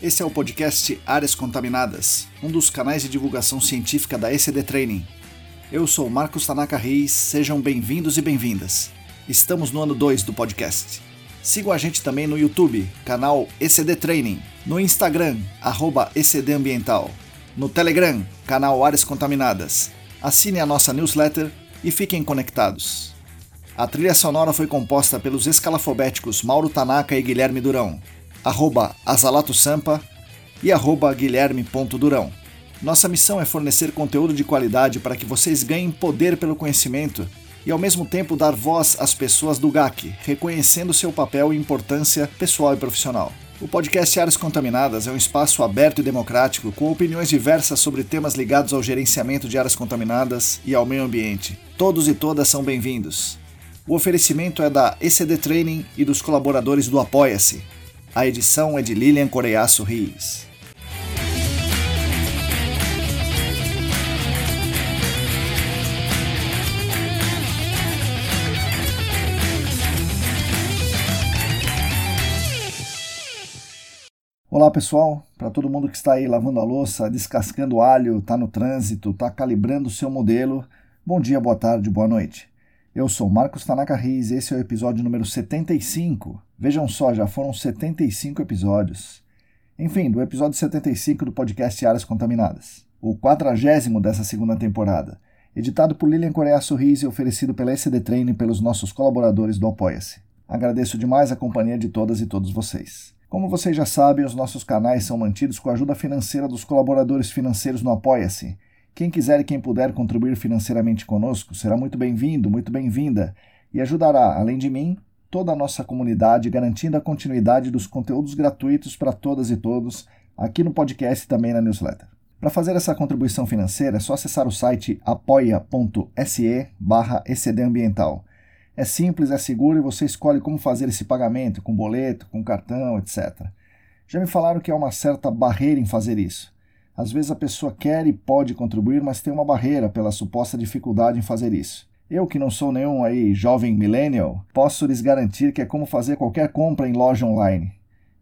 Esse é o podcast Áreas Contaminadas, um dos canais de divulgação científica da ECD Training. Eu sou Marcos Tanaka Reis, sejam bem-vindos e bem-vindas. Estamos no ano 2 do podcast. Sigam a gente também no YouTube, canal ECD Training, no Instagram, arroba ECD Ambiental, no Telegram, canal Áreas Contaminadas. Assine a nossa newsletter e fiquem conectados. A trilha sonora foi composta pelos escalafobéticos Mauro Tanaka e Guilherme Durão, arroba Azalato Sampa e arroba Guilherme.durão. Nossa missão é fornecer conteúdo de qualidade para que vocês ganhem poder pelo conhecimento e ao mesmo tempo dar voz às pessoas do GAC, reconhecendo seu papel e importância pessoal e profissional. O podcast Áreas Contaminadas é um espaço aberto e democrático com opiniões diversas sobre temas ligados ao gerenciamento de áreas contaminadas e ao meio ambiente. Todos e todas são bem-vindos. O oferecimento é da ECD Training e dos colaboradores do Apoia-se. A edição é de Lilian Coreiaço Rios. Olá pessoal, para todo mundo que está aí lavando a louça, descascando alho, está no trânsito, está calibrando o seu modelo, bom dia, boa tarde, boa noite. Eu sou Marcos Tanaka Riz, esse é o episódio número 75. Vejam só, já foram 75 episódios. Enfim, do episódio 75 do podcast Áreas Contaminadas. O quadragésimo dessa segunda temporada. Editado por Lilian Coreia Sorriso e oferecido pela SD Training pelos nossos colaboradores do Apoia-se. Agradeço demais a companhia de todas e todos vocês. Como vocês já sabem, os nossos canais são mantidos com a ajuda financeira dos colaboradores financeiros no Apoia-se quem quiser e quem puder contribuir financeiramente conosco será muito bem-vindo, muito bem-vinda e ajudará, além de mim, toda a nossa comunidade, garantindo a continuidade dos conteúdos gratuitos para todas e todos aqui no podcast e também na newsletter. Para fazer essa contribuição financeira é só acessar o site apoia.se barra ecdambiental. É simples, é seguro e você escolhe como fazer esse pagamento, com boleto, com cartão, etc. Já me falaram que há uma certa barreira em fazer isso. Às vezes a pessoa quer e pode contribuir, mas tem uma barreira pela suposta dificuldade em fazer isso. Eu, que não sou nenhum aí jovem millennial, posso lhes garantir que é como fazer qualquer compra em loja online.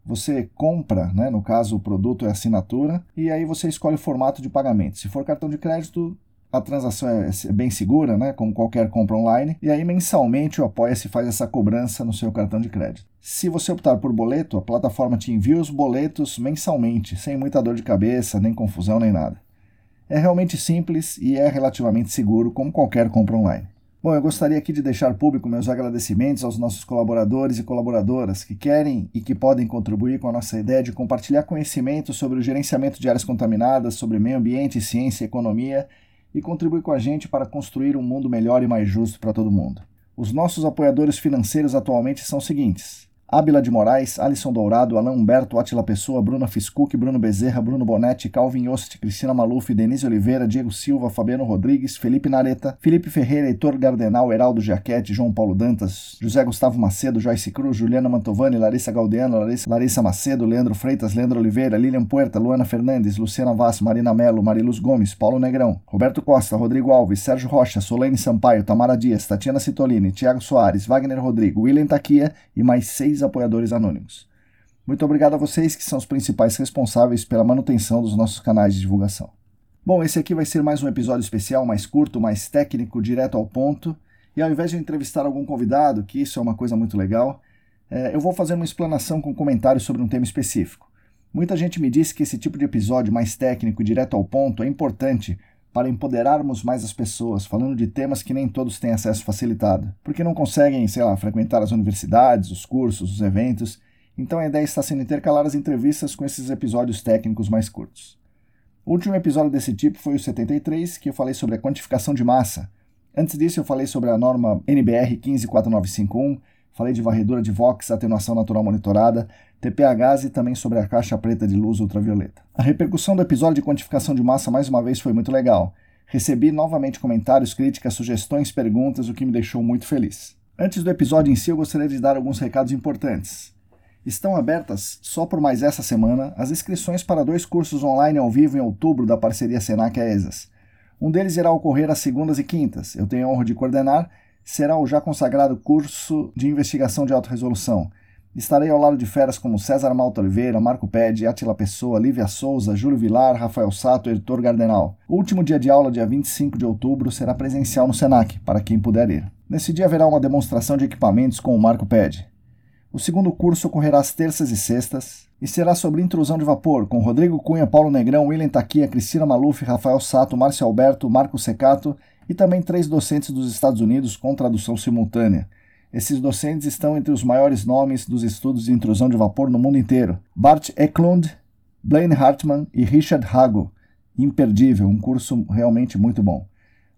Você compra, né, no caso o produto é assinatura, e aí você escolhe o formato de pagamento. Se for cartão de crédito, a transação é, é bem segura, né, como qualquer compra online, e aí mensalmente o Apoia-se faz essa cobrança no seu cartão de crédito. Se você optar por boleto, a plataforma te envia os boletos mensalmente, sem muita dor de cabeça, nem confusão, nem nada. É realmente simples e é relativamente seguro, como qualquer compra online. Bom, eu gostaria aqui de deixar público meus agradecimentos aos nossos colaboradores e colaboradoras que querem e que podem contribuir com a nossa ideia de compartilhar conhecimento sobre o gerenciamento de áreas contaminadas, sobre meio ambiente, ciência e economia e contribui com a gente para construir um mundo melhor e mais justo para todo mundo. Os nossos apoiadores financeiros atualmente são os seguintes: Ábila de Moraes, Alisson Dourado, Alain Humberto, Atila Pessoa, Bruna Fiscuc, Bruno Bezerra, Bruno Bonetti, Calvin Yost, Cristina Maluf, Denise Oliveira, Diego Silva, Fabiano Rodrigues, Felipe Nareta, Felipe Ferreira, Heitor Gardenal, Heraldo Jaquete, João Paulo Dantas, José Gustavo Macedo, Joyce Cruz, Juliana Mantovani, Larissa Galdeano, Larissa, Larissa Macedo, Leandro Freitas, Leandro Oliveira, Lilian Puerta, Luana Fernandes, Luciana Vaz, Marina Melo, Mariluz Gomes, Paulo Negrão, Roberto Costa, Rodrigo Alves, Sérgio Rocha, Solene Sampaio, Tamara Dias, Tatiana Citolini, Tiago Soares, Wagner Rodrigo, William Taquia e mais seis apoiadores anônimos. Muito obrigado a vocês que são os principais responsáveis pela manutenção dos nossos canais de divulgação. Bom, esse aqui vai ser mais um episódio especial, mais curto, mais técnico, direto ao ponto. E ao invés de entrevistar algum convidado, que isso é uma coisa muito legal, é, eu vou fazer uma explanação com comentários sobre um tema específico. Muita gente me disse que esse tipo de episódio mais técnico e direto ao ponto é importante para empoderarmos mais as pessoas, falando de temas que nem todos têm acesso facilitado, porque não conseguem, sei lá, frequentar as universidades, os cursos, os eventos. Então a ideia está sendo intercalar as entrevistas com esses episódios técnicos mais curtos. O último episódio desse tipo foi o 73, que eu falei sobre a quantificação de massa. Antes disso, eu falei sobre a norma NBR 154951, falei de varredura de Vox, atenuação natural monitorada, TPHs e também sobre a caixa preta de luz ultravioleta. A repercussão do episódio de quantificação de massa mais uma vez foi muito legal. Recebi novamente comentários, críticas, sugestões, perguntas, o que me deixou muito feliz. Antes do episódio em si, eu gostaria de dar alguns recados importantes. Estão abertas, só por mais essa semana, as inscrições para dois cursos online ao vivo em outubro da parceria Senac-ESAS. Um deles irá ocorrer às segundas e quintas. Eu tenho a honra de coordenar. Será o já consagrado curso de investigação de alta resolução Estarei ao lado de feras como César Malta Oliveira, Marco Pede, Atila Pessoa, Lívia Souza, Júlio Vilar, Rafael Sato e Heitor Gardenal. O último dia de aula, dia 25 de outubro, será presencial no SENAC, para quem puder ir. Nesse dia haverá uma demonstração de equipamentos com o Marco Pede. O segundo curso ocorrerá às terças e sextas e será sobre intrusão de vapor, com Rodrigo Cunha, Paulo Negrão, William Taquia, Cristina Maluf, Rafael Sato, Márcio Alberto, Marco Secato e também três docentes dos Estados Unidos com tradução simultânea. Esses docentes estão entre os maiores nomes dos estudos de intrusão de vapor no mundo inteiro. Bart Eklund, Blaine Hartman e Richard Hago. Imperdível, um curso realmente muito bom.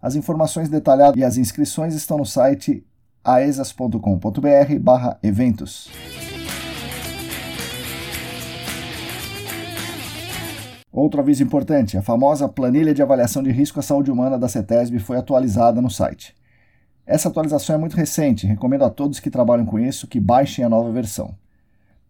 As informações detalhadas e as inscrições estão no site aesas.com.br/eventos. Outro aviso importante: a famosa planilha de avaliação de risco à saúde humana da CETESB foi atualizada no site. Essa atualização é muito recente, recomendo a todos que trabalham com isso que baixem a nova versão.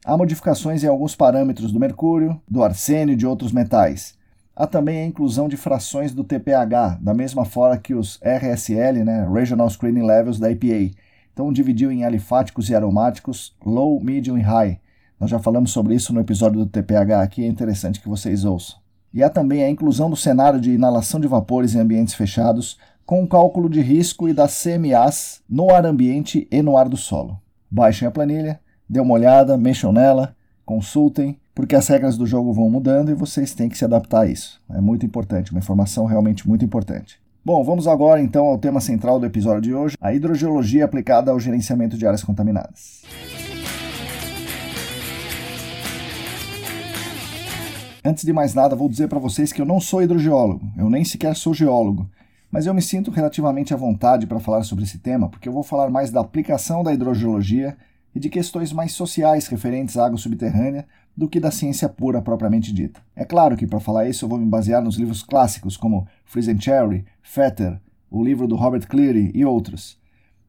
Há modificações em alguns parâmetros do mercúrio, do arsênio e de outros metais. Há também a inclusão de frações do TPH, da mesma forma que os RSL, né, Regional Screening Levels da EPA. Então dividiu em alifáticos e aromáticos, low, medium e high. Nós já falamos sobre isso no episódio do TPH aqui, é interessante que vocês ouçam. E há também a inclusão do cenário de inalação de vapores em ambientes fechados, com o cálculo de risco e das CMAs no ar ambiente e no ar do solo. Baixem a planilha, dê uma olhada, mexam nela, consultem, porque as regras do jogo vão mudando e vocês têm que se adaptar a isso. É muito importante, uma informação realmente muito importante. Bom, vamos agora então ao tema central do episódio de hoje: a hidrogeologia aplicada ao gerenciamento de áreas contaminadas. Antes de mais nada, vou dizer para vocês que eu não sou hidrogeólogo, eu nem sequer sou geólogo. Mas eu me sinto relativamente à vontade para falar sobre esse tema, porque eu vou falar mais da aplicação da hidrogeologia e de questões mais sociais referentes à água subterrânea do que da ciência pura propriamente dita. É claro que para falar isso eu vou me basear nos livros clássicos como Cherry, Fetter, o livro do Robert Cleary e outros.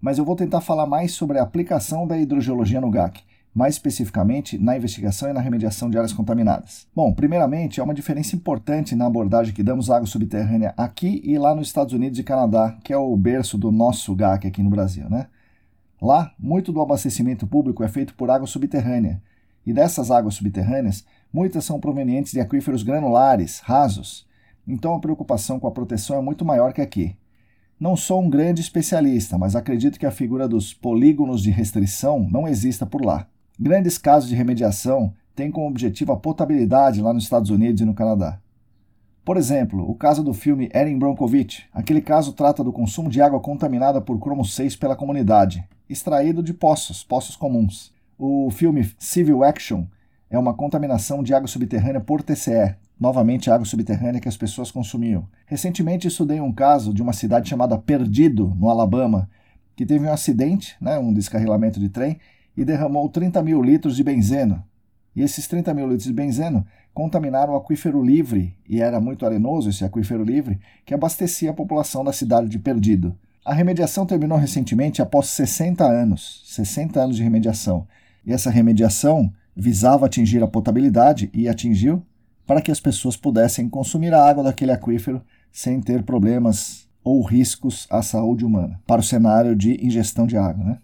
Mas eu vou tentar falar mais sobre a aplicação da hidrogeologia no GAC, mais especificamente na investigação e na remediação de áreas contaminadas. Bom, primeiramente, há uma diferença importante na abordagem que damos à água subterrânea aqui e lá nos Estados Unidos e Canadá, que é o berço do nosso GAC aqui no Brasil, né? Lá, muito do abastecimento público é feito por água subterrânea, e dessas águas subterrâneas, muitas são provenientes de aquíferos granulares, rasos. Então a preocupação com a proteção é muito maior que aqui. Não sou um grande especialista, mas acredito que a figura dos polígonos de restrição não exista por lá. Grandes casos de remediação têm como objetivo a potabilidade lá nos Estados Unidos e no Canadá. Por exemplo, o caso do filme Erin Brockovich. Aquele caso trata do consumo de água contaminada por cromo 6 pela comunidade, extraído de poços, poços comuns. O filme Civil Action é uma contaminação de água subterrânea por TCE, novamente água subterrânea que as pessoas consumiam. Recentemente estudei um caso de uma cidade chamada Perdido, no Alabama, que teve um acidente, né, um descarrilamento de trem, e derramou 30 mil litros de benzeno. E esses 30 mil litros de benzeno contaminaram o aquífero livre, e era muito arenoso esse aquífero livre, que abastecia a população da cidade de Perdido. A remediação terminou recentemente após 60 anos 60 anos de remediação. E essa remediação visava atingir a potabilidade e atingiu para que as pessoas pudessem consumir a água daquele aquífero sem ter problemas ou riscos à saúde humana, para o cenário de ingestão de água. Né?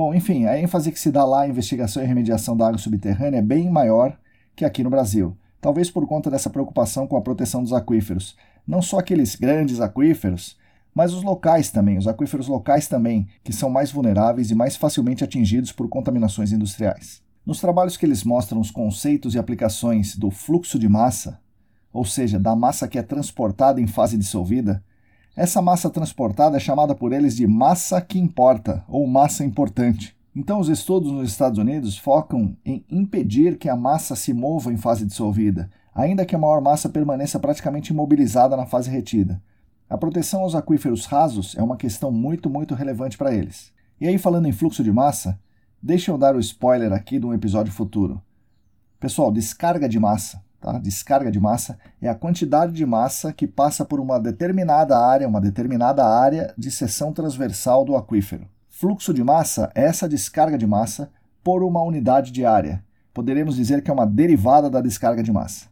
Bom, enfim, a ênfase que se dá lá à investigação e remediação da água subterrânea é bem maior que aqui no Brasil, talvez por conta dessa preocupação com a proteção dos aquíferos. Não só aqueles grandes aquíferos, mas os locais também, os aquíferos locais também, que são mais vulneráveis e mais facilmente atingidos por contaminações industriais. Nos trabalhos que eles mostram os conceitos e aplicações do fluxo de massa, ou seja, da massa que é transportada em fase dissolvida, essa massa transportada é chamada por eles de massa que importa ou massa importante. Então, os estudos nos Estados Unidos focam em impedir que a massa se mova em fase dissolvida, ainda que a maior massa permaneça praticamente imobilizada na fase retida. A proteção aos aquíferos rasos é uma questão muito, muito relevante para eles. E aí, falando em fluxo de massa, deixa eu dar o spoiler aqui de um episódio futuro. Pessoal, descarga de massa Tá? Descarga de massa é a quantidade de massa que passa por uma determinada área, uma determinada área de seção transversal do aquífero. Fluxo de massa é essa descarga de massa por uma unidade de área. Poderemos dizer que é uma derivada da descarga de massa.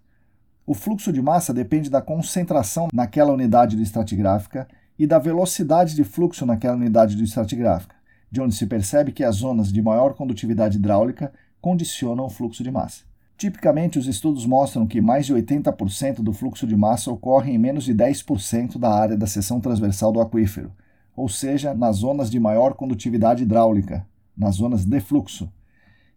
O fluxo de massa depende da concentração naquela unidade de estratigráfica e da velocidade de fluxo naquela unidade de estratigráfica. de onde se percebe que as zonas de maior condutividade hidráulica condicionam o fluxo de massa. Tipicamente, os estudos mostram que mais de 80% do fluxo de massa ocorre em menos de 10% da área da seção transversal do aquífero, ou seja, nas zonas de maior condutividade hidráulica, nas zonas de fluxo.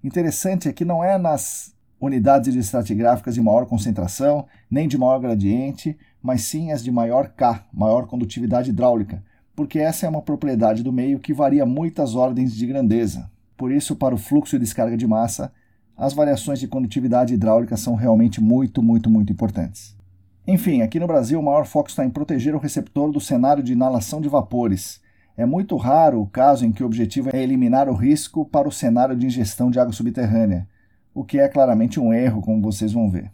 Interessante é que não é nas unidades estratigráficas de maior concentração, nem de maior gradiente, mas sim as de maior K, maior condutividade hidráulica, porque essa é uma propriedade do meio que varia muitas ordens de grandeza. Por isso, para o fluxo e descarga de massa, as variações de condutividade hidráulica são realmente muito, muito, muito importantes. Enfim, aqui no Brasil, o maior foco está em proteger o receptor do cenário de inalação de vapores. É muito raro o caso em que o objetivo é eliminar o risco para o cenário de ingestão de água subterrânea, o que é claramente um erro, como vocês vão ver.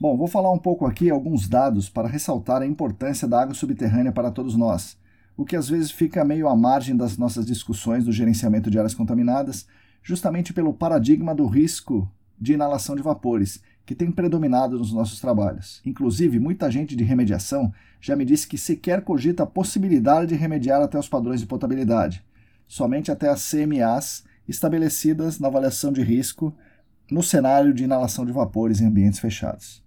Bom, vou falar um pouco aqui alguns dados para ressaltar a importância da água subterrânea para todos nós, o que às vezes fica meio à margem das nossas discussões do gerenciamento de áreas contaminadas, justamente pelo paradigma do risco de inalação de vapores, que tem predominado nos nossos trabalhos. Inclusive, muita gente de remediação já me disse que sequer cogita a possibilidade de remediar até os padrões de potabilidade, somente até as CMAs estabelecidas na avaliação de risco no cenário de inalação de vapores em ambientes fechados.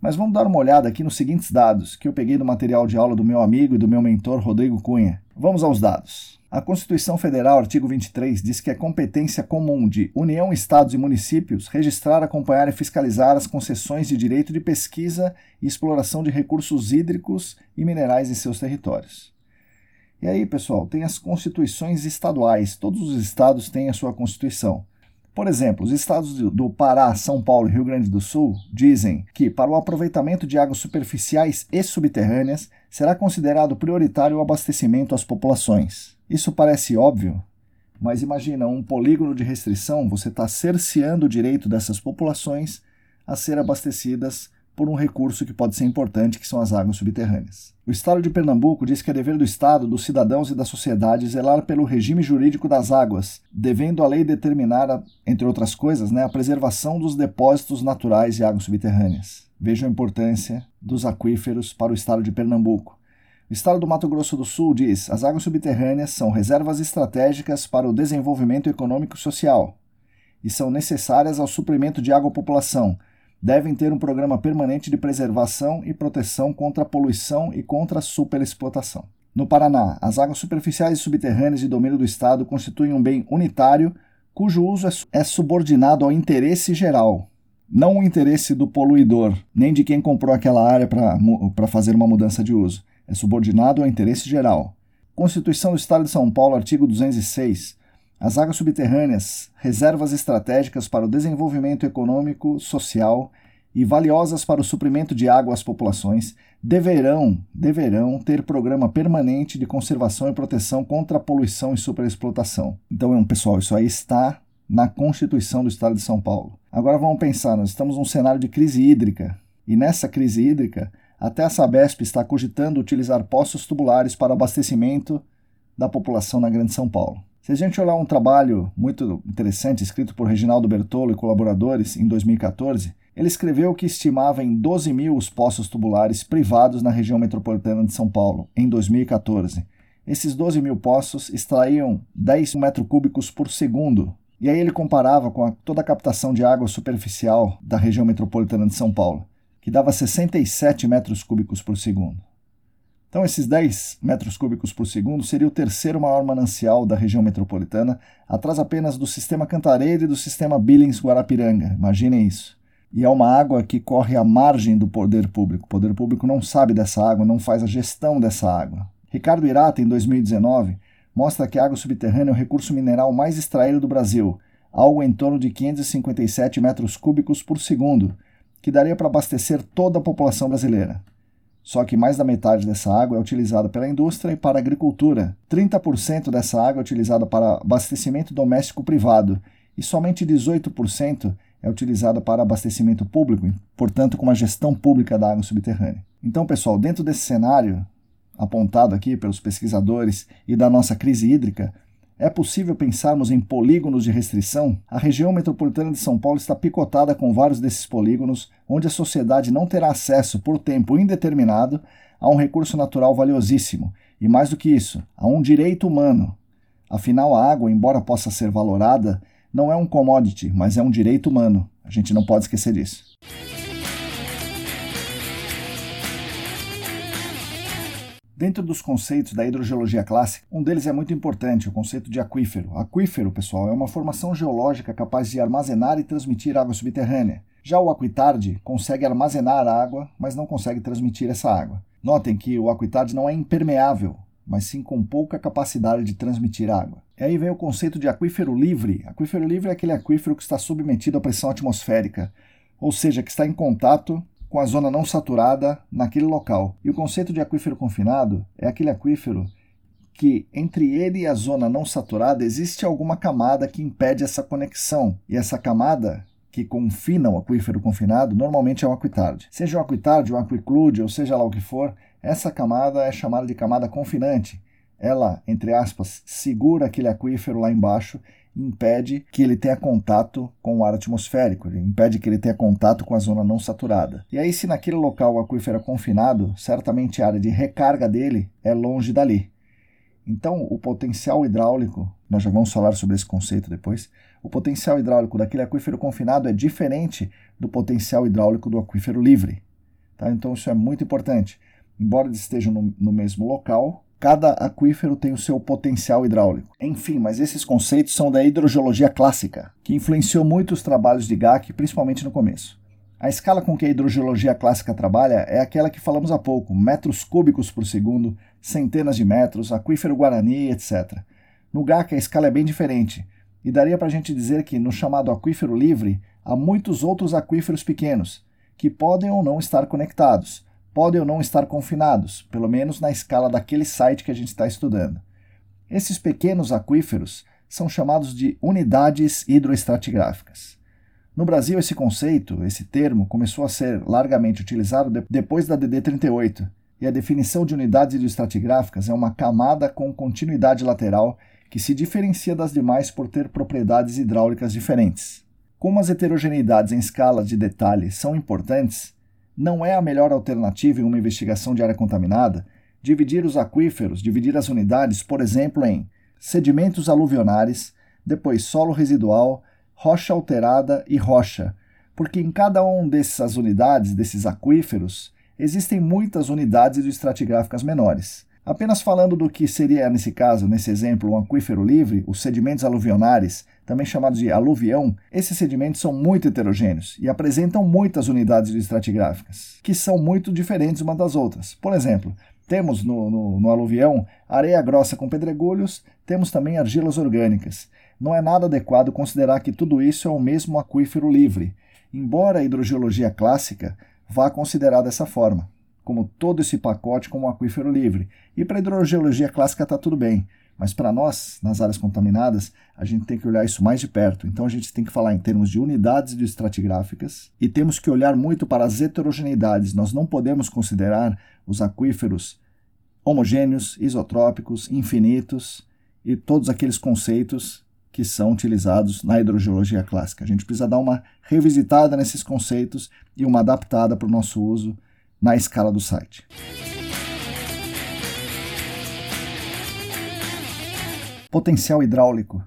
Mas vamos dar uma olhada aqui nos seguintes dados que eu peguei do material de aula do meu amigo e do meu mentor Rodrigo Cunha. Vamos aos dados. A Constituição Federal, artigo 23, diz que é competência comum de União, Estados e municípios registrar, acompanhar e fiscalizar as concessões de direito de pesquisa e exploração de recursos hídricos e minerais em seus territórios. E aí, pessoal, tem as constituições estaduais. Todos os estados têm a sua constituição. Por exemplo, os estados do Pará, São Paulo e Rio Grande do Sul dizem que, para o aproveitamento de águas superficiais e subterrâneas, será considerado prioritário o abastecimento às populações. Isso parece óbvio, mas imagina um polígono de restrição, você está cerceando o direito dessas populações a ser abastecidas por um recurso que pode ser importante, que são as águas subterrâneas. O Estado de Pernambuco diz que é dever do Estado, dos cidadãos e da sociedade zelar pelo regime jurídico das águas, devendo a lei determinar, entre outras coisas, né, a preservação dos depósitos naturais de águas subterrâneas. Vejam a importância dos aquíferos para o Estado de Pernambuco. O Estado do Mato Grosso do Sul diz: as águas subterrâneas são reservas estratégicas para o desenvolvimento econômico e social e são necessárias ao suprimento de água à população, devem ter um programa permanente de preservação e proteção contra a poluição e contra a superexplotação. No Paraná, as águas superficiais e subterrâneas de domínio do Estado constituem um bem unitário cujo uso é, é subordinado ao interesse geral, não o interesse do poluidor, nem de quem comprou aquela área para fazer uma mudança de uso. É subordinado ao interesse geral. Constituição do Estado de São Paulo, artigo 206. As águas subterrâneas, reservas estratégicas para o desenvolvimento econômico, social e valiosas para o suprimento de água às populações, deverão, deverão ter programa permanente de conservação e proteção contra a poluição e superexplotação. Então, pessoal, isso aí está na Constituição do Estado de São Paulo. Agora vamos pensar, nós estamos num cenário de crise hídrica, e nessa crise hídrica, até a Sabesp está cogitando utilizar poços tubulares para abastecimento da população na Grande São Paulo. Se a gente olhar um trabalho muito interessante escrito por Reginaldo Bertolo e colaboradores em 2014, ele escreveu que estimava em 12 mil os poços tubulares privados na região metropolitana de São Paulo, em 2014. Esses 12 mil poços extraíam 10 metros cúbicos por segundo. E aí ele comparava com a, toda a captação de água superficial da região metropolitana de São Paulo, que dava 67 metros cúbicos por segundo. Então, esses 10 metros cúbicos por segundo seria o terceiro maior manancial da região metropolitana, atrás apenas do sistema Cantareira e do sistema Billings-Guarapiranga. Imaginem isso. E é uma água que corre à margem do poder público. O poder público não sabe dessa água, não faz a gestão dessa água. Ricardo Irata, em 2019, mostra que a água subterrânea é o recurso mineral mais extraído do Brasil, algo em torno de 557 metros cúbicos por segundo, que daria para abastecer toda a população brasileira. Só que mais da metade dessa água é utilizada pela indústria e para a agricultura. 30% dessa água é utilizada para abastecimento doméstico privado e somente 18% é utilizada para abastecimento público, portanto, com uma gestão pública da água subterrânea. Então, pessoal, dentro desse cenário apontado aqui pelos pesquisadores e da nossa crise hídrica, É possível pensarmos em polígonos de restrição? A região metropolitana de São Paulo está picotada com vários desses polígonos, onde a sociedade não terá acesso por tempo indeterminado a um recurso natural valiosíssimo, e mais do que isso, a um direito humano. Afinal, a água, embora possa ser valorada, não é um commodity, mas é um direito humano. A gente não pode esquecer disso. Dentro dos conceitos da hidrogeologia clássica, um deles é muito importante, o conceito de aquífero. Aquífero, pessoal, é uma formação geológica capaz de armazenar e transmitir água subterrânea. Já o aquitarde consegue armazenar água, mas não consegue transmitir essa água. Notem que o aquitarde não é impermeável, mas sim com pouca capacidade de transmitir água. E aí vem o conceito de aquífero livre. Aquífero livre é aquele aquífero que está submetido à pressão atmosférica, ou seja, que está em contato com a zona não saturada naquele local. E o conceito de aquífero confinado é aquele aquífero que entre ele e a zona não saturada existe alguma camada que impede essa conexão. E essa camada que confina o aquífero confinado normalmente é o aquitarde. Seja o aquitarde, o aquiclude, ou seja lá o que for, essa camada é chamada de camada confinante. Ela, entre aspas, segura aquele aquífero lá embaixo impede que ele tenha contato com o ar atmosférico, ele impede que ele tenha contato com a zona não saturada. E aí, se naquele local o aquífero é confinado, certamente a área de recarga dele é longe dali. Então, o potencial hidráulico, nós já vamos falar sobre esse conceito depois, o potencial hidráulico daquele aquífero confinado é diferente do potencial hidráulico do aquífero livre. Tá? Então, isso é muito importante. Embora eles estejam no, no mesmo local, Cada aquífero tem o seu potencial hidráulico. Enfim, mas esses conceitos são da hidrogeologia clássica, que influenciou muito os trabalhos de GAC, principalmente no começo. A escala com que a hidrogeologia clássica trabalha é aquela que falamos há pouco, metros cúbicos por segundo, centenas de metros, aquífero Guarani, etc. No GAC a escala é bem diferente, e daria para a gente dizer que no chamado aquífero livre há muitos outros aquíferos pequenos, que podem ou não estar conectados, podem ou não estar confinados, pelo menos na escala daquele site que a gente está estudando. Esses pequenos aquíferos são chamados de unidades hidroestratigráficas. No Brasil, esse conceito, esse termo, começou a ser largamente utilizado depois da DD38, e a definição de unidades hidroestratigráficas é uma camada com continuidade lateral que se diferencia das demais por ter propriedades hidráulicas diferentes. Como as heterogeneidades em escalas de detalhe são importantes, não é a melhor alternativa em uma investigação de área contaminada dividir os aquíferos, dividir as unidades, por exemplo, em sedimentos aluvionares, depois solo residual, rocha alterada e rocha, porque em cada um dessas unidades, desses aquíferos, existem muitas unidades estratigráficas menores. Apenas falando do que seria, nesse caso, nesse exemplo, um aquífero livre, os sedimentos aluvionares, também chamados de aluvião, esses sedimentos são muito heterogêneos e apresentam muitas unidades estratigráficas, que são muito diferentes umas das outras. Por exemplo, temos no, no, no, aluvião areia grossa com pedregulhos, temos também argilas orgânicas. Não é nada adequado considerar que tudo isso é o mesmo aquífero livre, embora a hidrogeologia clássica vá considerar dessa forma como todo esse pacote como um aquífero livre. E para a hidrogeologia clássica está tudo bem, mas para nós, nas áreas contaminadas, a gente tem que olhar isso mais de perto. Então a gente tem que falar em termos de unidades estratigráficas e temos que olhar muito para as heterogeneidades. Nós não podemos considerar os aquíferos homogêneos, isotrópicos, infinitos e todos aqueles conceitos que são utilizados na hidrogeologia clássica. A gente precisa dar uma revisitada nesses conceitos e uma adaptada para o nosso uso na escala do site. Potencial hidráulico.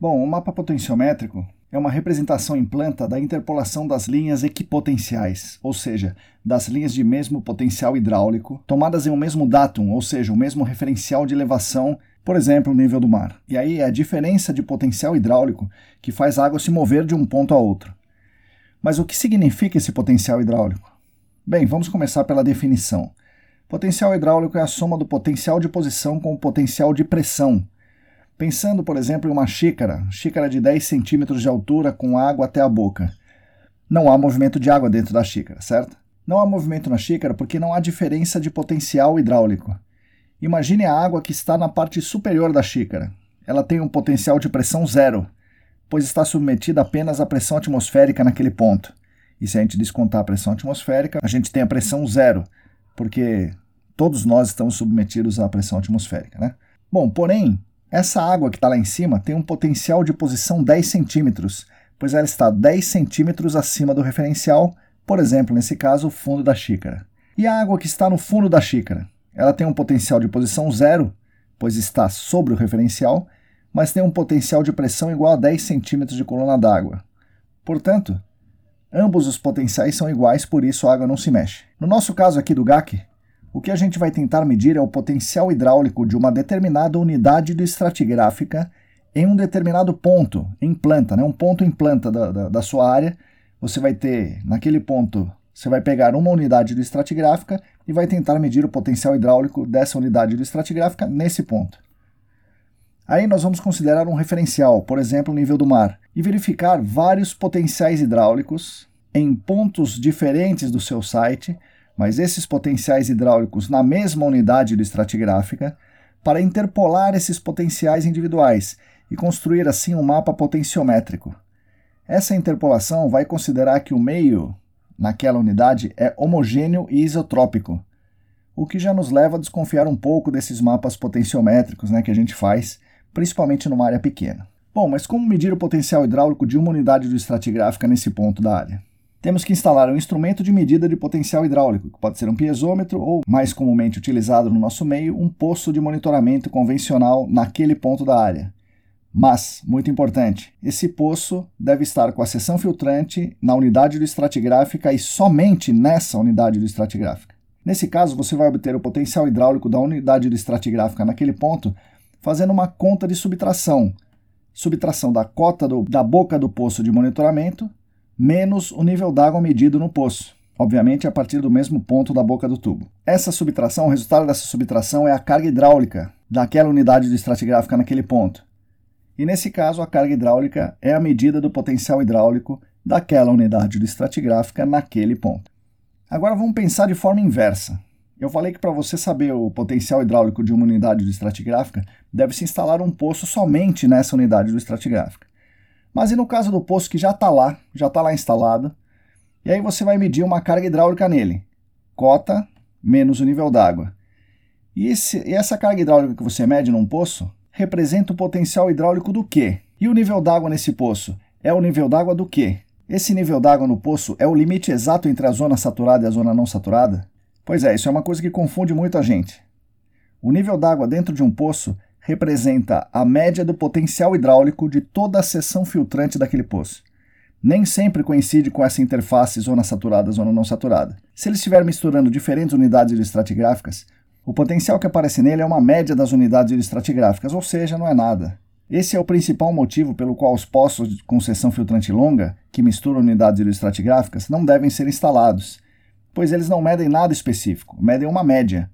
Bom, o mapa potenciométrico é uma representação em planta da interpolação das linhas equipotenciais, ou seja, das linhas de mesmo potencial hidráulico, tomadas em um mesmo datum, ou seja, o mesmo referencial de elevação, por exemplo, o nível do mar. E aí é a diferença de potencial hidráulico que faz a água se mover de um ponto a outro. Mas o que significa esse potencial hidráulico? Bem, vamos começar pela definição. Potencial hidráulico é a soma do potencial de posição com o potencial de pressão. Pensando, por exemplo, em uma xícara, xícara de 10 centímetros de altura com água até a boca. Não há movimento de água dentro da xícara, certo? Não há movimento na xícara porque não há diferença de potencial hidráulico. Imagine a água que está na parte superior da xícara. Ela tem um potencial de pressão zero, pois está submetida apenas à pressão atmosférica naquele ponto. E se a gente descontar a pressão atmosférica, a gente tem a pressão zero, porque todos nós estamos submetidos à pressão atmosférica. Né? Bom, porém, Essa água que está lá em cima tem um potencial de posição 10 centímetros, pois ela está 10 centímetros acima do referencial, por exemplo, nesse caso, o fundo da xícara. E a água que está no fundo da xícara? Ela tem um potencial de posição zero, pois está sobre o referencial, mas tem um potencial de pressão igual a 10 centímetros de coluna d'água. Portanto, ambos os potenciais são iguais, por isso a água não se mexe. No nosso caso aqui do GAC, o que a gente vai tentar medir é o potencial hidráulico de uma determinada unidade do estratigráfica em um determinado ponto, em planta, né? um ponto em planta da, da, da sua área. Você vai ter, naquele ponto, você vai pegar uma unidade do estratigráfica e vai tentar medir o potencial hidráulico dessa unidade do estratigráfica nesse ponto. Aí nós vamos considerar um referencial, por exemplo, o nível do mar, e verificar vários potenciais hidráulicos em pontos diferentes do seu site mas esses potenciais hidráulicos na mesma unidade do estratigráfica para interpolar esses potenciais individuais e construir assim um mapa potenciométrico. Essa interpolação vai considerar que o meio naquela unidade é homogêneo e isotrópico, o que já nos leva a desconfiar um pouco desses mapas potenciométricos né, que a gente faz, principalmente numa área pequena. Bom, mas como medir o potencial hidráulico de uma unidade do estratigráfica nesse ponto da área? temos que instalar um instrumento de medida de potencial hidráulico, que pode ser um piezômetro ou, mais comumente utilizado no nosso meio, um poço de monitoramento convencional naquele ponto da área. Mas, muito importante, esse poço deve estar com a seção filtrante na unidade do estratigráfica e somente nessa unidade do estratigráfica. Nesse caso, você vai obter o potencial hidráulico da unidade do estratigráfica naquele ponto fazendo uma conta de subtração. Subtração da cota do, da boca do poço de monitoramento menos o nível d'água medido no poço, obviamente a partir do mesmo ponto da boca do tubo. Essa subtração, o resultado dessa subtração é a carga hidráulica daquela unidade de estratigráfica naquele ponto. E nesse caso, a carga hidráulica é a medida do potencial hidráulico daquela unidade de estratigráfica naquele ponto. Agora vamos pensar de forma inversa. Eu falei que para você saber o potencial hidráulico de uma unidade de estratigráfica, deve-se instalar um poço somente nessa unidade do estratigráfica. Mas e no caso do poço que já está lá, já está lá instalado, e aí você vai medir uma carga hidráulica nele, cota menos o nível d'água. E, e essa carga hidráulica que você mede num poço representa o potencial hidráulico do quê? E o nível d'água nesse poço é o nível d'água do quê? Esse nível d'água no poço é o limite exato entre a zona saturada e a zona não saturada? Pois é, isso é uma coisa que confunde muito a gente. O nível d'água dentro de um poço representa a média do potencial hidráulico de toda a seção filtrante daquele poço. Nem sempre coincide com essa interface zona saturada zona não saturada. Se ele estiver misturando diferentes unidades estratigráficas, o potencial que aparece nele é uma média das unidades estratigráficas, ou seja, não é nada. Esse é o principal motivo pelo qual os poços com seção filtrante longa, que misturam unidades estratigráficas, não devem ser instalados, pois eles não medem nada específico, medem uma média,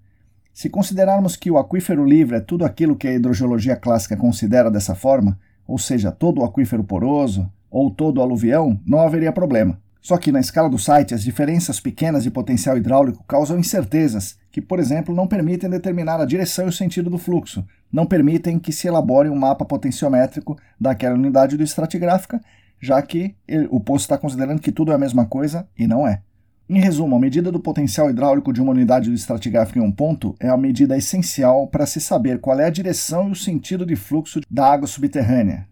se considerarmos que o aquífero livre é tudo aquilo que a hidrogeologia clássica considera dessa forma, ou seja, todo o aquífero poroso ou todo o aluvião, não haveria problema. Só que na escala do site, as diferenças pequenas de potencial hidráulico causam incertezas que, por exemplo, não permitem determinar a direção e o sentido do fluxo, não permitem que se elabore um mapa potenciométrico daquela unidade do estratigráfica, já que o poço está considerando que tudo é a mesma coisa e não é. Em resumo, a medida do potencial hidráulico de uma unidade estratigráfica em um ponto é a medida essencial para se saber qual é a direção e o sentido de fluxo da água subterrânea.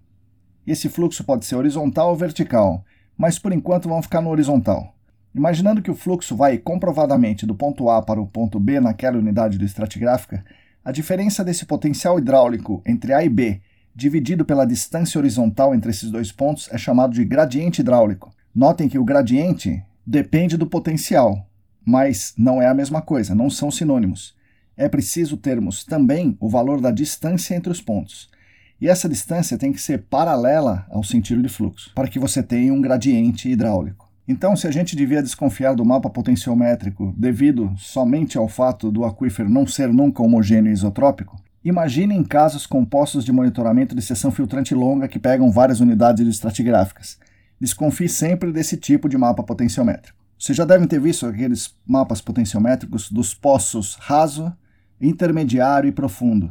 Esse fluxo pode ser horizontal ou vertical, mas por enquanto vamos ficar no horizontal. Imaginando que o fluxo vai comprovadamente do ponto A para o ponto B naquela unidade estratigráfica, a diferença desse potencial hidráulico entre A e B, dividido pela distância horizontal entre esses dois pontos, é chamado de gradiente hidráulico. Notem que o gradiente Depende do potencial, mas não é a mesma coisa, não são sinônimos. É preciso termos também o valor da distância entre os pontos. E essa distância tem que ser paralela ao sentido de fluxo, para que você tenha um gradiente hidráulico. Então, se a gente devia desconfiar do mapa potenciométrico devido somente ao fato do aquífero não ser nunca homogêneo e isotrópico, imagine em casos compostos de monitoramento de seção filtrante longa que pegam várias unidades estratigráficas. Desconfie sempre desse tipo de mapa potenciométrico. Vocês já devem ter visto aqueles mapas potenciométricos dos poços raso, intermediário e profundo.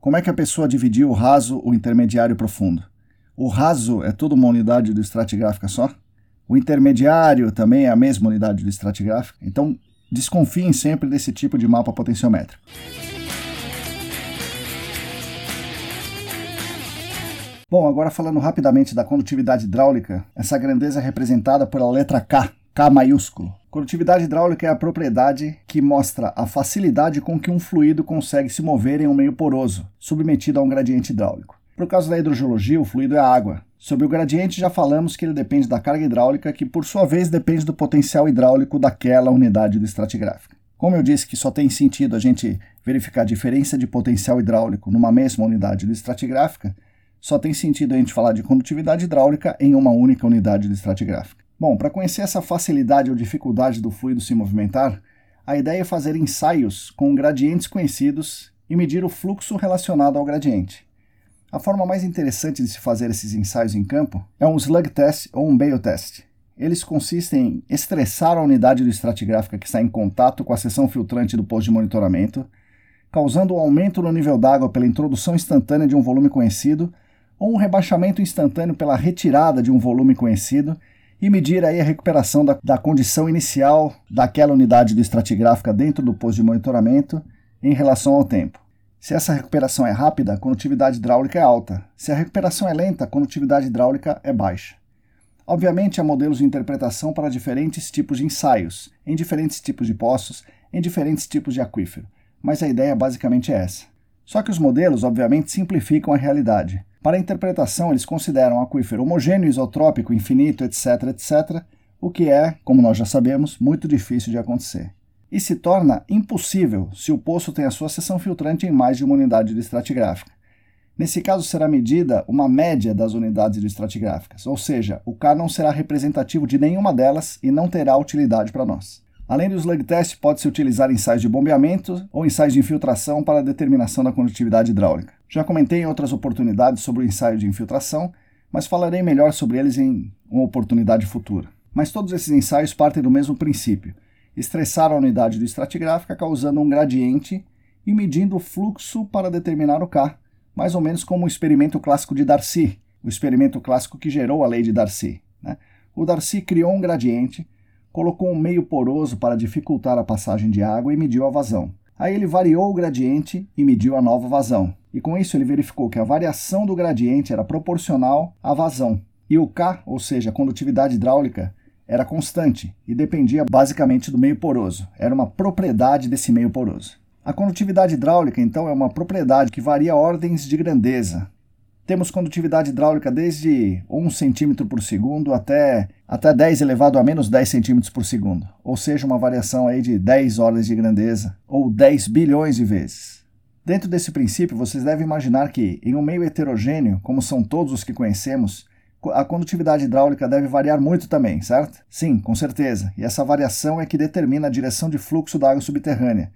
Como é que a pessoa dividiu o raso, o intermediário e o profundo? O raso é toda uma unidade do estratigráfica só? O intermediário também é a mesma unidade do estratigráfica? Então, desconfiem sempre desse tipo de mapa potenciométrico. Bom, agora falando rapidamente da condutividade hidráulica, essa grandeza é representada pela letra K, K maiúsculo. Condutividade hidráulica é a propriedade que mostra a facilidade com que um fluido consegue se mover em um meio poroso, submetido a um gradiente hidráulico. Por causa da hidrogeologia, o fluido é a água. Sobre o gradiente, já falamos que ele depende da carga hidráulica, que por sua vez depende do potencial hidráulico daquela unidade do estratigráfica. Como eu disse que só tem sentido a gente verificar a diferença de potencial hidráulico numa mesma unidade do estratigráfica, só tem sentido a gente falar de condutividade hidráulica em uma única unidade do estratigráfica. Bom, para conhecer essa facilidade ou dificuldade do fluido se movimentar, a ideia é fazer ensaios com gradientes conhecidos e medir o fluxo relacionado ao gradiente. A forma mais interessante de se fazer esses ensaios em campo é um slug test ou um Bale test. Eles consistem em estressar a unidade do estratigráfica que está em contato com a seção filtrante do posto de monitoramento, causando um aumento no nível d'água pela introdução instantânea de um volume conhecido ou um rebaixamento instantâneo pela retirada de um volume conhecido e medir aí a recuperação da, da condição inicial daquela unidade do estratigráfica dentro do posto de monitoramento em relação ao tempo. Se essa recuperação é rápida, a condutividade hidráulica é alta. Se a recuperação é lenta, a condutividade hidráulica é baixa. Obviamente, há modelos de interpretação para diferentes tipos de ensaios, em diferentes tipos de poços, em diferentes tipos de aquífero, mas a ideia basicamente é essa. Só que os modelos, obviamente, simplificam a realidade. Para a interpretação, eles consideram um aquífero homogêneo, isotrópico, infinito, etc., etc., o que é, como nós já sabemos, muito difícil de acontecer. E se torna impossível se o poço tem a sua seção filtrante em mais de uma unidade de estratigráfica. Nesse caso, será medida uma média das unidades de estratigráficas, ou seja, o K não será representativo de nenhuma delas e não terá utilidade para nós. Além do slug test, pode-se utilizar ensaios de bombeamento ou ensaios de infiltração para determinação da condutividade hidráulica. Já comentei em outras oportunidades sobre o ensaio de infiltração, mas falarei melhor sobre eles em uma oportunidade futura. Mas todos esses ensaios partem do mesmo princípio: estressar a unidade do estratigráfica causando um gradiente e medindo o fluxo para determinar o K, mais ou menos como o experimento clássico de Darcy, o experimento clássico que gerou a lei de Darcy. Né? O Darcy criou um gradiente colocou um meio poroso para dificultar a passagem de água e mediu a vazão. Aí ele variou o gradiente e mediu a nova vazão. E com isso ele verificou que a variação do gradiente era proporcional à vazão. E o K, ou seja, a condutividade hidráulica, era constante e dependia basicamente do meio poroso. Era uma propriedade desse meio poroso. A condutividade hidráulica, então, é uma propriedade que varia ordens de grandeza, temos condutividade hidráulica desde 1 centímetro por segundo até, até 10 elevado a menos 10 centímetros por segundo, ou seja, uma variação aí de 10 ordens de grandeza, ou 10 bilhões de vezes. Dentro desse princípio, vocês devem imaginar que, em um meio heterogêneo, como são todos os que conhecemos, a condutividade hidráulica deve variar muito também, certo? Sim, com certeza. E essa variação é que determina a direção de fluxo da água subterrânea.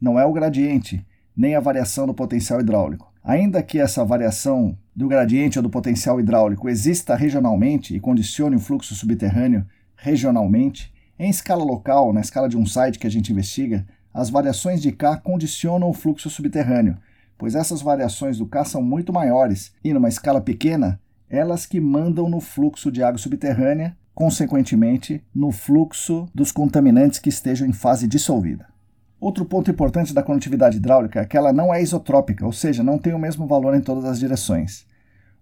Não é o gradiente, nem a variação do potencial hidráulico. Ainda que essa variação do gradiente ou do potencial hidráulico exista regionalmente e condicione o fluxo subterrâneo regionalmente, em escala local, na escala de um site que a gente investiga, as variações de K condicionam o fluxo subterrâneo, pois essas variações do K são muito maiores e, numa escala pequena, elas que mandam no fluxo de água subterrânea, consequentemente, no fluxo dos contaminantes que estejam em fase dissolvida. Outro ponto importante da condutividade hidráulica é que ela não é isotrópica, ou seja, não tem o mesmo valor em todas as direções.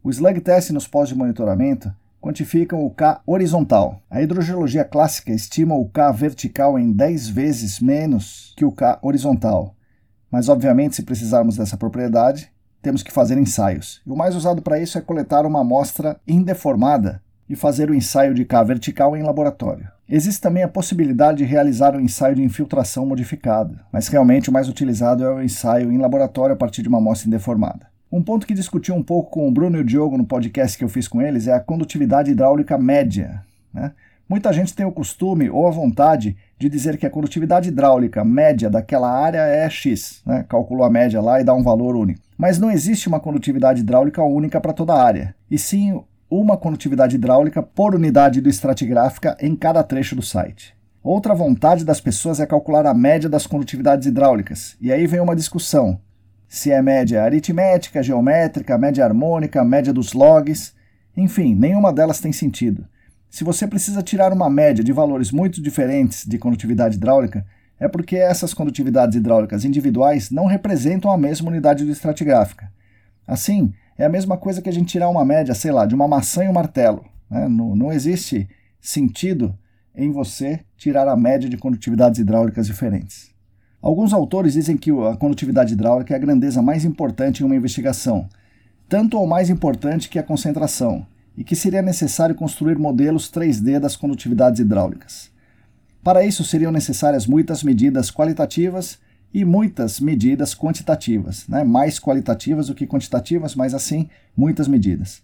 O slug test nos pós de monitoramento quantificam o K horizontal. A hidrogeologia clássica estima o K vertical em 10 vezes menos que o K horizontal. Mas, obviamente, se precisarmos dessa propriedade, temos que fazer ensaios. E o mais usado para isso é coletar uma amostra indeformada e fazer o ensaio de K vertical em laboratório. Existe também a possibilidade de realizar um ensaio de infiltração modificado, mas realmente o mais utilizado é o ensaio em laboratório a partir de uma amostra indeformada. Um ponto que discuti um pouco com o Bruno e o Diogo no podcast que eu fiz com eles é a condutividade hidráulica média. Né? Muita gente tem o costume ou a vontade de dizer que a condutividade hidráulica média daquela área é X, né? calculou a média lá e dá um valor único. Mas não existe uma condutividade hidráulica única para toda a área, e sim uma condutividade hidráulica por unidade do estratigráfica em cada trecho do site. Outra vontade das pessoas é calcular a média das condutividades hidráulicas, e aí vem uma discussão: se é média aritmética, geométrica, média harmônica, média dos logs, enfim, nenhuma delas tem sentido. Se você precisa tirar uma média de valores muito diferentes de condutividade hidráulica, é porque essas condutividades hidráulicas individuais não representam a mesma unidade do estratigráfica. Assim, É a mesma coisa que a gente tirar uma média, sei lá, de uma maçã e um martelo. Né? Não, não existe sentido em você tirar a média de condutividades hidráulicas diferentes. Alguns autores dizem que a condutividade hidráulica é a grandeza mais importante em uma investigação, tanto ou mais importante que a concentração, e que seria necessário construir modelos 3D das condutividades hidráulicas. Para isso seriam necessárias muitas medidas qualitativas e muitas medidas quantitativas, né? mais qualitativas do que quantitativas, mas assim, muitas medidas.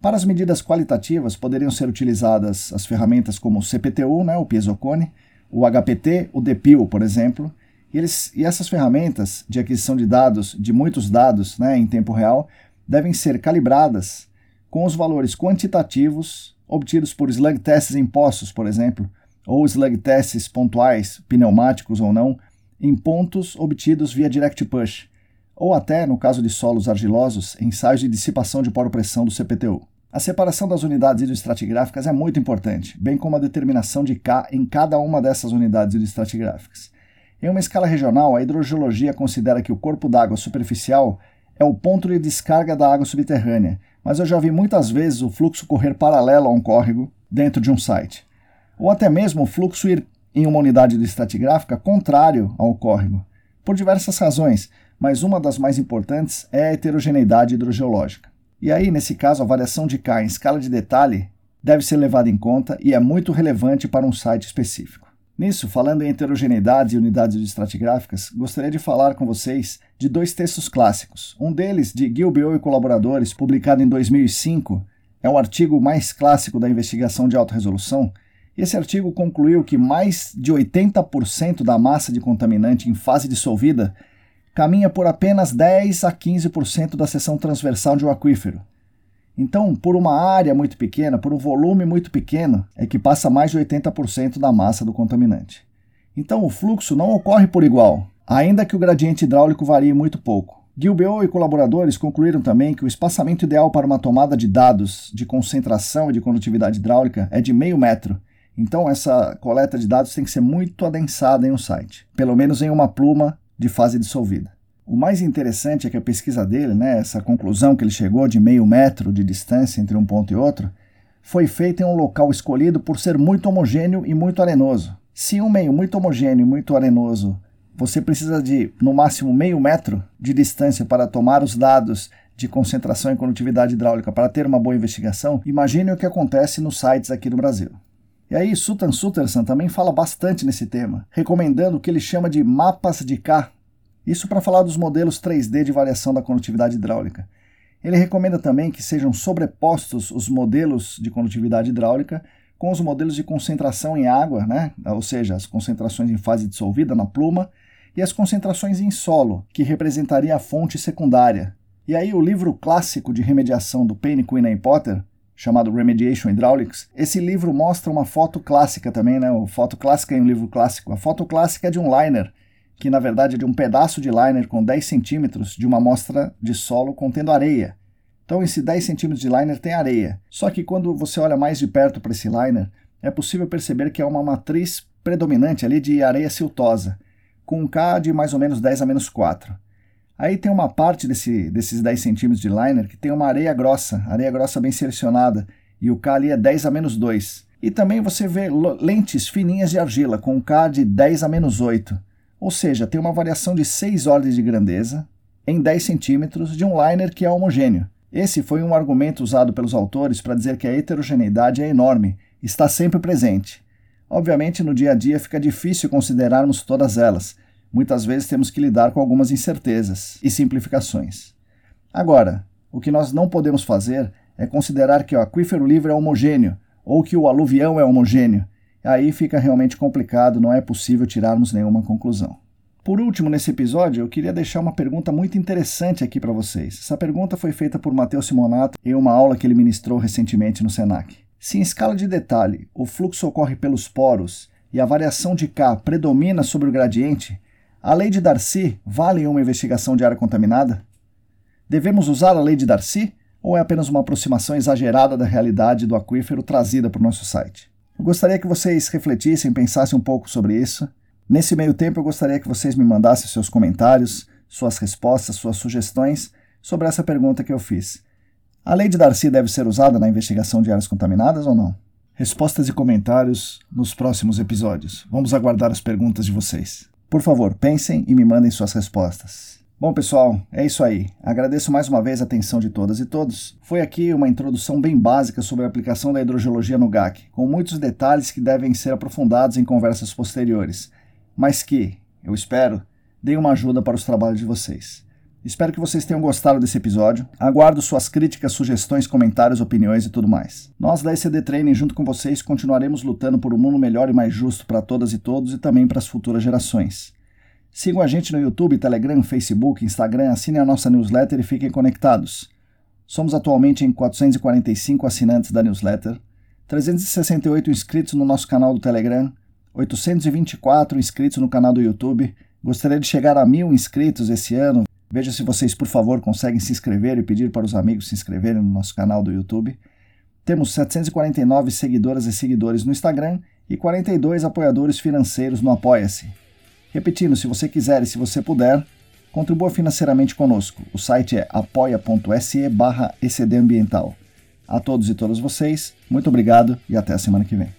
Para as medidas qualitativas, poderiam ser utilizadas as ferramentas como o CPTU, né, o piezocone, o HPT, o DPIL, por exemplo, e, eles, e essas ferramentas de aquisição de dados, de muitos dados né, em tempo real, devem ser calibradas com os valores quantitativos obtidos por slug tests em poços, por exemplo, ou slug tests pontuais, pneumáticos ou não, em pontos obtidos via direct push, ou até, no caso de solos argilosos, ensaios de dissipação de poropressão do CPTU. A separação das unidades hidroestratigráficas é muito importante, bem como a determinação de K em cada uma dessas unidades hidroestratigráficas. Em uma escala regional, a hidrogeologia considera que o corpo d'água superficial é o ponto de descarga da água subterrânea, mas eu já vi muitas vezes o fluxo correr paralelo a um córrego dentro de um site, ou até mesmo o fluxo ir em uma unidade estratigráfica contrário ao córrego, por diversas razões, mas uma das mais importantes é a heterogeneidade hidrogeológica. E aí, nesse caso, a variação de K em escala de detalhe deve ser levada em conta e é muito relevante para um site específico. Nisso, falando em heterogeneidade e unidades estratigráficas, gostaria de falar com vocês de dois textos clássicos. Um deles, de Gilbeo e colaboradores, publicado em 2005, é o artigo mais clássico da investigação de alta resolução. Esse artigo concluiu que mais de 80% da massa de contaminante em fase dissolvida caminha por apenas 10 a 15% da seção transversal de um aquífero. Então, por uma área muito pequena, por um volume muito pequeno, é que passa mais de 80% da massa do contaminante. Então, o fluxo não ocorre por igual, ainda que o gradiente hidráulico varie muito pouco. Gilbeo e colaboradores concluíram também que o espaçamento ideal para uma tomada de dados de concentração e de condutividade hidráulica é de meio metro. Então, essa coleta de dados tem que ser muito adensada em um site, pelo menos em uma pluma de fase dissolvida. O mais interessante é que a pesquisa dele, né, essa conclusão que ele chegou de meio metro de distância entre um ponto e outro, foi feita em um local escolhido por ser muito homogêneo e muito arenoso. Se um meio muito homogêneo e muito arenoso, você precisa de, no máximo, meio metro de distância para tomar os dados de concentração e condutividade hidráulica para ter uma boa investigação, imagine o que acontece nos sites aqui do Brasil. E aí, Sutan Sutterson também fala bastante nesse tema, recomendando o que ele chama de mapas de K. Isso para falar dos modelos 3D de variação da condutividade hidráulica. Ele recomenda também que sejam sobrepostos os modelos de condutividade hidráulica com os modelos de concentração em água, né? ou seja, as concentrações em fase dissolvida na pluma, e as concentrações em solo, que representaria a fonte secundária. E aí o livro clássico de remediação do Payne, Quinn e Potter chamado Remediation Hydraulics. Esse livro mostra uma foto clássica também, né? O foto clássica em um livro clássico. A foto clássica é de um liner, que na verdade é de um pedaço de liner com 10 centímetros de uma amostra de solo contendo areia. Então esse 10 centímetros de liner tem areia. Só que quando você olha mais de perto para esse liner, é possível perceber que é uma matriz predominante ali de areia siltosa, com um K de mais ou menos 10 a menos 4. Aí tem uma parte desse, desses 10 centímetros de liner que tem uma areia grossa, areia grossa bem selecionada, e o K ali é 10 a menos 2. E também você vê lentes fininhas de argila com um K de 10 a menos 8. Ou seja, tem uma variação de 6 ordens de grandeza em 10 centímetros de um liner que é homogêneo. Esse foi um argumento usado pelos autores para dizer que a heterogeneidade é enorme, está sempre presente. Obviamente, no dia a dia fica difícil considerarmos todas elas, muitas vezes temos que lidar com algumas incertezas e simplificações. Agora, o que nós não podemos fazer é considerar que o aquífero livre é homogêneo ou que o aluvião é homogêneo. Aí fica realmente complicado, não é possível tirarmos nenhuma conclusão. Por último, nesse episódio, eu queria deixar uma pergunta muito interessante aqui para vocês. Essa pergunta foi feita por Matheus Simonato em uma aula que ele ministrou recentemente no SENAC. Se em escala de detalhe o fluxo ocorre pelos poros e a variação de K predomina sobre o gradiente, a lei de Darcy vale uma investigação de área contaminada? Devemos usar a lei de Darcy ou é apenas uma aproximação exagerada da realidade do aquífero trazida para o nosso site? Eu gostaria que vocês refletissem, pensassem um pouco sobre isso. Nesse meio tempo, eu gostaria que vocês me mandassem seus comentários, suas respostas, suas sugestões sobre essa pergunta que eu fiz. A lei de Darcy deve ser usada na investigação de áreas contaminadas ou não? Respostas e comentários nos próximos episódios. Vamos aguardar as perguntas de vocês. Por favor, pensem e me mandem suas respostas. Bom, pessoal, é isso aí. Agradeço mais uma vez a atenção de todas e todos. Foi aqui uma introdução bem básica sobre a aplicação da hidrogeologia no GAC, com muitos detalhes que devem ser aprofundados em conversas posteriores, mas que, eu espero, deem uma ajuda para os trabalhos de vocês. Espero que vocês tenham gostado desse episódio. Aguardo suas críticas, sugestões, comentários, opiniões e tudo mais. Nós da ECD Training, junto com vocês, continuaremos lutando por um mundo melhor e mais justo para todas e todos e também para as futuras gerações. Sigam a gente no YouTube, Telegram, Facebook, Instagram, assinem a nossa newsletter e fiquem conectados. Somos atualmente em 445 assinantes da newsletter, 368 inscritos no nosso canal do Telegram, 824 inscritos no canal do YouTube. Gostaria de chegar a mil inscritos esse ano, Veja se vocês, por favor, conseguem se inscrever e pedir para os amigos se inscreverem no nosso canal do YouTube. Temos 749 seguidoras e seguidores no Instagram e 42 apoiadores financeiros no Apoia-se. Repetindo, se você quiser e se você puder, contribua financeiramente conosco. O site é apoia.se barra A todos e todas vocês, muito obrigado e até a semana que vem.